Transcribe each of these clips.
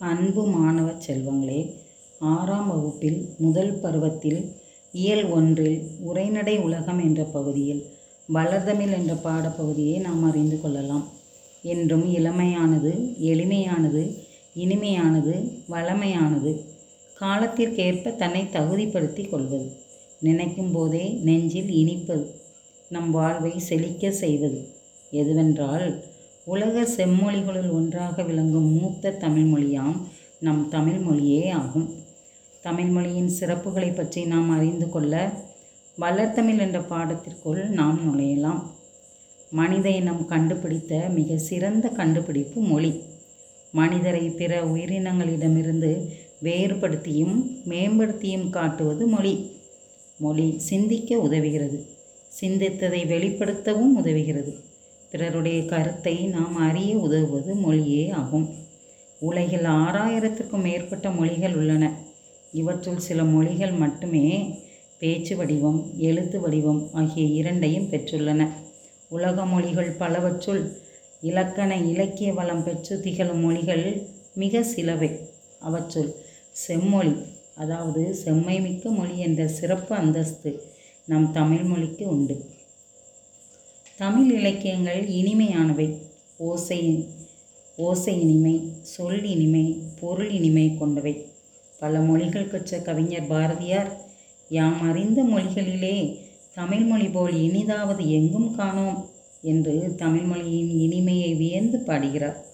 அன்பு மாணவ செல்வங்களே ஆறாம் வகுப்பில் முதல் பருவத்தில் இயல் ஒன்றில் உரைநடை உலகம் என்ற பகுதியில் வளர்தமிழ் என்ற பாடப்பகுதியை நாம் அறிந்து கொள்ளலாம். என்றும் இளமையானது எளிமையானது இனிமையானது வளமையானது காலத்திற்கேற்ப தன்னை தகுதிப்படுத்தி கொள்வது நினைக்கும் போதே நெஞ்சில் இனிப்பது நம் வாழ்வை செழிக்க செய்வது எதுவென்றால் உலக செம்மொழிகளுள் ஒன்றாக விளங்கும் மூத்த தமிழ்மொழியாம் நம் தமிழ் மொழியே ஆகும். தமிழ்மொழியின் சிறப்புகளை பற்றி நாம் அறிந்து கொள்ள வளர்த்தமிழ் என்ற பாடத்திற்குள் நாம் நுழையலாம். மனித இனம் கண்டுபிடித்த மிக சிறந்த கண்டுபிடிப்பு மொழி. மனிதரை பிற உயிரினங்களிடமிருந்து வேறுபடுத்தியும் மேம்படுத்தியும் காட்டுவது மொழி. மொழி சிந்திக்க உதவுகிறது. சிந்தித்ததை வெளிப்படுத்தவும் உதவுகிறது. பிறருடைய கருத்தை நாம் அறிய உதவுவது மொழியே ஆகும். உலகில் ஆறாயிரத்திற்கும் மேற்பட்ட மொழிகள் உள்ளன. இவற்றுள் சில மொழிகள் மட்டுமே பேச்சு வடிவம் எழுத்து வடிவம் ஆகிய இரண்டையும் பெற்றுள்ளன. உலக மொழிகள் பலவற்றுள் இலக்கண இலக்கிய வளம் பெற்று திகழும் மொழிகள் மிக சிலவை. அவற்றுள் செம்மொழி அதாவது செம்மை மிக்க மொழி என்ற சிறப்பு அந்தஸ்து நம் தமிழ் மொழிக்கு உண்டு. தமிழ் இலக்கியங்கள் இனிமையானவை. ஓசை ஓசை இனிமை சொல் இனிமை பொருள் இனிமை கொண்டவை. பல மொழிகள் கற்ற கவிஞர் பாரதியார் யாம் அறிந்த மொழிகளிலே தமிழ்மொழி போல் இனிதாவது எங்கும் காணோம் என்று தமிழ்மொழியின் இனிமையை வியந்து பாடுகிறார்.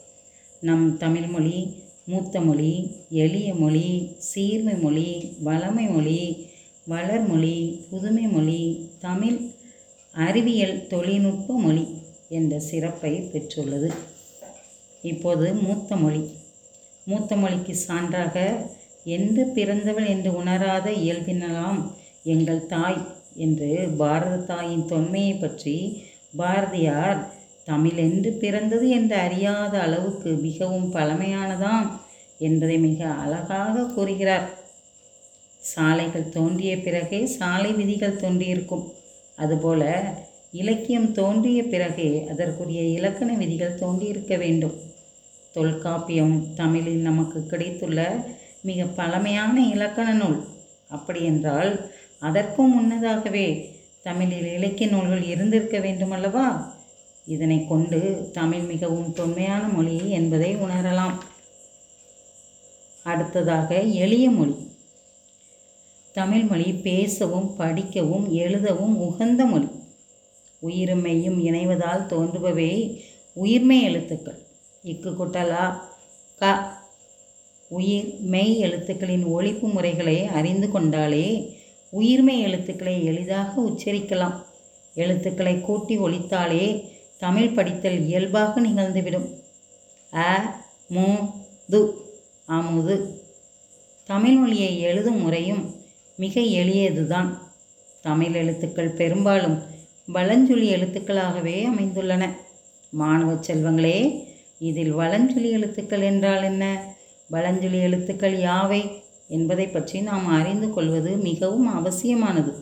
நம் தமிழ்மொழி மூத்த மொழி எளிய மொழி சீர்மை மொழி வளமை மொழி வளர்மொழி புதுமை மொழி தமிழ் அறிவியல் தொழில்நுட்ப மொழி என்ற சிறப்பை பெற்றுள்ளது. இப்போது மூத்த மொழி. மூத்த மொழிக்கு சான்றாக என்று பிறந்தவள் என்று உணராத இயல்பினலாம் எங்கள் தாய் என்று பாரத தாயின் தொன்மையை பற்றி பாரதியார் தமிழ் என்று பிறந்தது என்று அறியாத அளவுக்கு மிகவும் பழமையானதாம் என்பதை மிக அழகாக கூறுகிறார். சாலைகள் தோன்றிய பிறகே சாலை விதிகள் தோன்றியிருக்கும். அதுபோல இலக்கியம் தோன்றிய பிறகே அதற்குரிய இலக்கண விதிகள் தோன்றியிருக்க வேண்டும். தொல்காப்பியம் தமிழில் நமக்கு கிடைத்துள்ள மிக பழமையான இலக்கண நூல். அப்படியென்றால் அதற்கும் முன்னதாகவே தமிழில் இலக்கிய நூல்கள் இருந்திருக்க வேண்டுமல்லவா? இதனை கொண்டு தமிழ் மிகவும் தொன்மையான மொழி என்பதை உணரலாம். அடுத்ததாக எளிய மொழி. தமிழ்மொழி பேசவும் படிக்கவும் எழுதவும் உகந்த மொழி. உயிர்மையும் இணைவதால் தோன்றுபவை உயிர்மெய் எழுத்துக்கள். இக்கு குட்டலா க உயிர் மெய் எழுத்துக்களின் ஒழிப்பு முறைகளை அறிந்து கொண்டாலே உயிர்மெய் எழுத்துக்களை எளிதாக உச்சரிக்கலாம். எழுத்துக்களை கூட்டி ஒழித்தாலே தமிழ் படித்தல் இயல்பாக நிகழ்ந்துவிடும். அ மு து அமுது. தமிழ் மொழியை எழுதும் முறையும் மிக எளியதுதான். தமிழ் எழுத்துக்கள் பெரும்பாலும் வலஞ்சொலி எழுத்துக்களாகவே அமைந்துள்ளன. மாணவ செல்வங்களே இதில் வலஞ்சொலி எழுத்துக்கள் என்றால் என்ன? வலஞ்சொலி எழுத்துக்கள் யாவை என்பதை பற்றி நாம் அறிந்து கொள்வது மிகவும் அவசியமானது.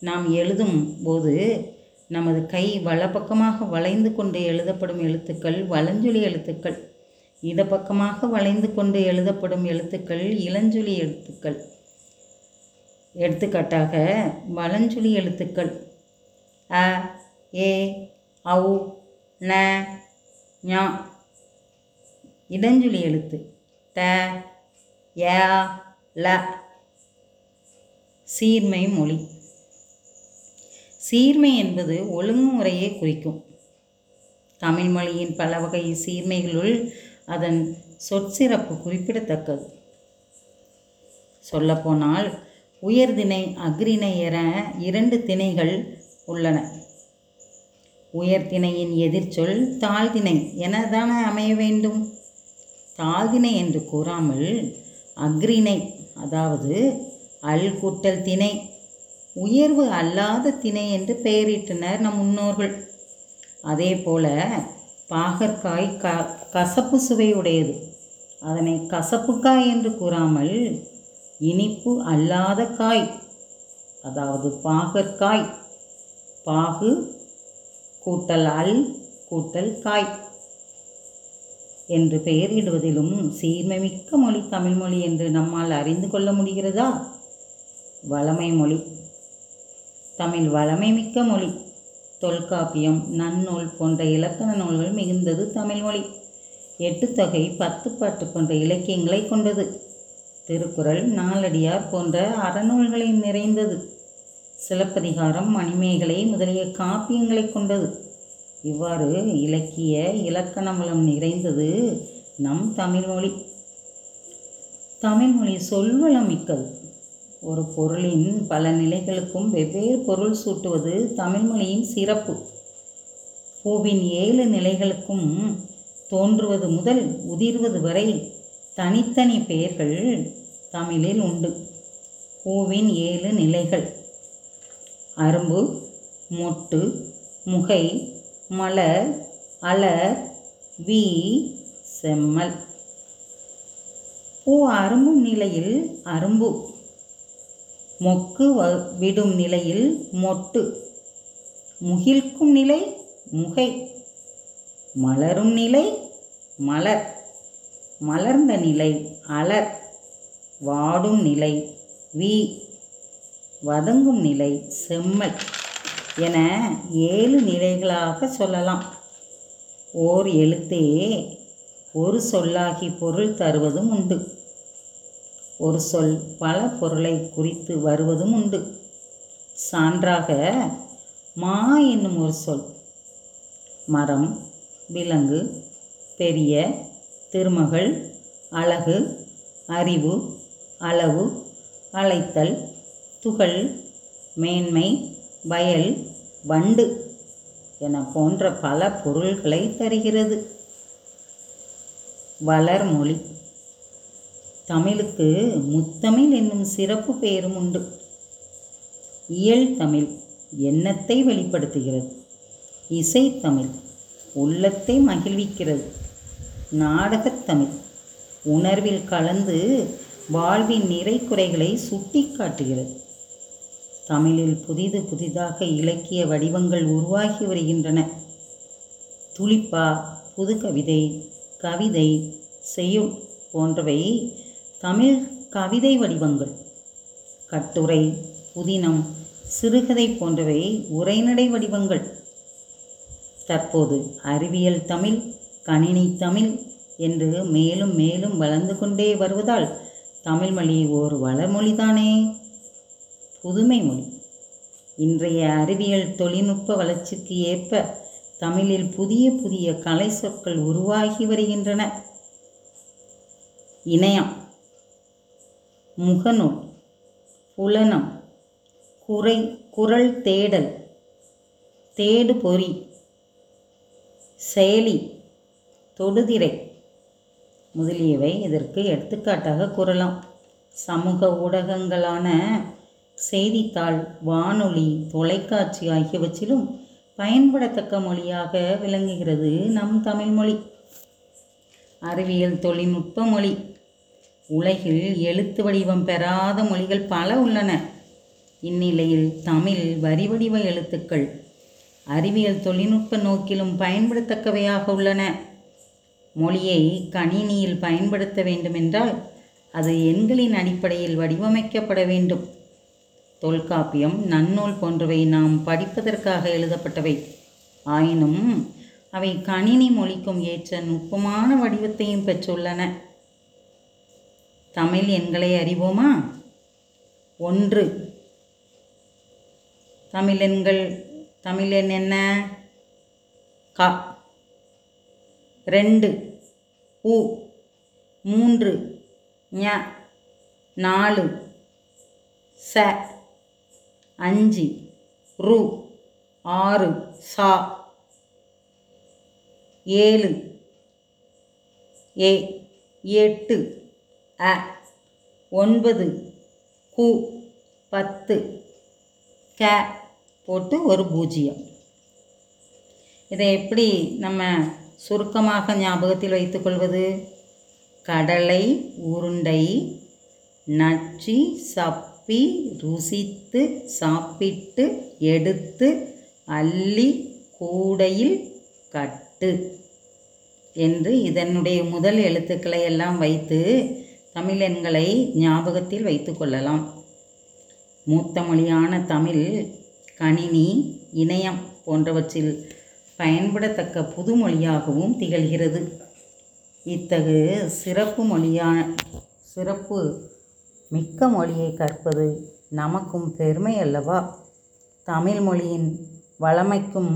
நாம் எழுதும் போது நமது கை வலப்பக்கமாக வளைந்து கொண்டு எழுதப்படும் எழுத்துக்கள் வலஞ்சொலி எழுத்துக்கள். இடப்பக்கமாக வளைந்து கொண்டு எழுதப்படும் எழுத்துக்கள் இளஞ்சொலி எழுத்துக்கள். எடுத்துக்காட்டாக வலஞ்சொலி எழுத்துக்கள். அ ஏ ஔ ந ஞா. இடஞ்சுழி எழுத்து. த ய ல சீர்மை மொழி. சீர்மை என்பது ஒழுங்குமுறையை குறிக்கும். தமிழ் மொழியின் பல வகை சீர்மைகளுள் அதன் சொற்சிறப்பு குறிப்பிடத்தக்கது. சொல்லப்போனால் உயர்திணை அக்ரிணை என இரண்டு திணைகள் உள்ளன. உயர்திணையின் எதிர்ச்சொல் தாழ்திணை எனதான அமைய வேண்டும்? தாழ்திணை என்று கூறாமல் அக்ரிணை அதாவது அல் கூட்டல் திணை உயர்வு அல்லாத திணை என்று பெயரிட்டனர் நம் முன்னோர்கள். அதே போல பாகற்காய் க கசப்பு சுவையுடையது. அதனை கசப்புக்காய் என்று கூறாமல் இனிப்பு அல்லாத காய் அதாவது பாகற்காய். பாகு கூட்டல் அல் கூட்டல் காய் என்று பெயரிடுவதிலும் சீர்மைமிக்க மொழி தமிழ்மொழி என்று நம்மால் அறிந்து கொள்ள முடிகிறதா? வளமை மொழி. தமிழ் வளமை மிக்க மொழி. தொல்காப்பியம் நன்னூல் போன்ற இலக்கண நூல்கள் மிகுந்தது தமிழ்மொழி எட்டு தொகை பத்து பாட்டு போன்ற இலக்கியங்களை கொண்டது. திருக்குறள் நாலடியார் போன்ற அறநூல்களை நிறைந்தது. சிலப்பதிகாரம் மணிமேகலை முதலிய காப்பியங்களை கொண்டது. இவ்வாறு இலக்கிய இலக்கணமலம் நிறைந்தது நம் தமிழ்மொழி தமிழ்மொழி சொல்வளம் மிக்கது. ஒரு பொருளின் பல நிலைகளுக்கும் வெவ்வேறு பொருள் சூட்டுவது தமிழ்மொழியின் சிறப்பு. பூவின் ஏழு நிலைகளுக்கும் தோன்றுவது முதல் உதிர்வது வரை தனித்தனி பெயர்கள் தமிழில் உண்டு. பூவின் ஏழு நிலைகள். அரும்பு மொட்டு முகை மலர் அலர் வி செம்மல். பூ அரும்பும் நிலையில் அரும்பு. மொக்கு வ- விடும் நிலையில் மொட்டு. முகிழ்க்கும் நிலை முகை. மலரும் நிலை மலர். மலர்ந்த நிலை அலர். வாடும் நிலை வி வதங்கும் நிலை செம்மல் என ஏழு நிலைகளாக சொல்லலாம். ஓர் எழுத்தே ஒரு சொல்லாகி பொருள் தருவதும் உண்டு. ஒரு சொல் பல பொருளை குறித்து வருவதும் உண்டு. சான்றாக மா என்னும் ஒரு சொல். மரம் விலங்கு பெரிய திருமகள் அழகு அறிவு அளவு அழைத்தல் துகள் மேன்மை வயல் வண்டு என போன்ற பல பொருள்களை தருகிறது. வளர்மொழி தமிழுக்கு முத்தமிழ் என்னும் சிறப்பு பெயரும் உண்டு. இயல் தமிழ் எண்ணத்தை வெளிப்படுத்துகிறது. இசைத்தமிழ் உள்ளத்தை மகிழ்விக்கிறது. நாடகத்தமிழ் உணர்வில் கலந்து வாழ்வின் நிறை குறைகளை சுட்டி காட்டுகிறது. தமிழில் புதிது புதிதாக இலக்கிய வடிவங்கள் உருவாகி வருகின்றன. துளிப்பா புது கவிதை கவிதை செய்யும் போன்றவை தமிழ் கவிதை வடிவங்கள். கட்டுரை புதினம் சிறுகதை போன்றவை உரைநடை வடிவங்கள். தற்போது அறிவியல் தமிழ் கணினி தமிழ் என்று மேலும் மேலும் வளர்ந்து கொண்டே வருவதால் தமிழ்மொழி ஓர் வளமொழிதானே புதுமை மொழி. இன்றைய அறிவியல் தொழில்நுட்ப வளர்ச்சிக்கு ஏற்ப தமிழில் புதிய புதிய கலை சொற்கள் உருவாகி வருகின்றன. இணையம் முகநூல் புலனம் குறை குரல் தேடல் தேடு பொறி செயலி தொடுதிரை முதலியவை இதற்கு எடுத்துக்காட்டாக கூறலாம். சமூக ஊடகங்களான செய்தித்தாள் வானொலி தொலைக்காட்சி ஆகியவற்றிலும் பயன்படத்தக்க மொழியாக விளங்குகிறது நம் தமிழ்மொழி அறிவியல் தொழில்நுட்ப மொழி. உலகில் எழுத்து வடிவம் பெறாத மொழிகள் பல உள்ளன. இந்நிலையில் தமிழ் வரிவடிவ எழுத்துக்கள் அறிவியல் தொழில்நுட்ப நோக்கிலும் பயன்படுத்தக்கவையாக உள்ளன. மொழியை கணினியில் பயன்படுத்த வேண்டுமென்றால் அது எண்களின் அடிப்படையில் வடிவமைக்கப்பட வேண்டும். தொல்காப்பியம் நன்னூல் போன்றவை நாம் படிப்பதற்காக எழுதப்பட்டவை. ஆயினும் அவை கணினி மொழிக்கும் ஏற்ற நுட்பமான வடிவத்தையும் பெற்றுள்ளன. தமிழ் எண்களை அறிவோமா? ஒன்று. தமிழ் எண்கள் தமிழ் எண் என்ன? க. ரெண்டு உ மூன்று ஞ நாலு ச அஞ்சு ரு ஆறு சா ஏழு ஏ எட்டு அ ஒன்பது கு பத்து க போட்டு ஒரு பூஜ்ஜியம். இதை எப்படி நம்ம சுருக்கமாக ஞாபகத்தில் வைத்துக்கொள்வது. கடலை உருண்டை நச்சி சப்பி ருசித்து சாப்பிட்டு எடுத்து அள்ளி கூடையில் கட்டு என்று இதனுடைய முதல் எழுத்துக்களை எல்லாம் வைத்து தமிழென்களை ஞாபகத்தில் வைத்து கொள்ளலாம். மூத்த மொழியான தமிழ் கணினி இணையம் போன்றவற்றில் பயன்படத்தக்க புது மொழியாகவும் திகழ்கிறது. இத்தகு சிறப்பு மொழியா சிறப்பு மிக்க மொழியை கற்பது நமக்கும் பெருமை அல்லவா? தமிழ் மொழியின் வளமைக்கும்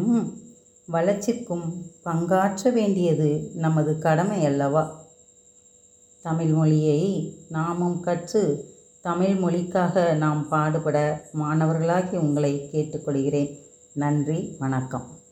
வளர்ச்சிக்கும் பங்காற்ற வேண்டியது நமது கடமை அல்லவா? தமிழ் மொழியை நாமும் கற்று தமிழ் மொழிக்காக நாம் பாடுபட மாணவர்களாகி உங்களை கேட்டுக்கொள்கிறேன். நன்றி வணக்கம்.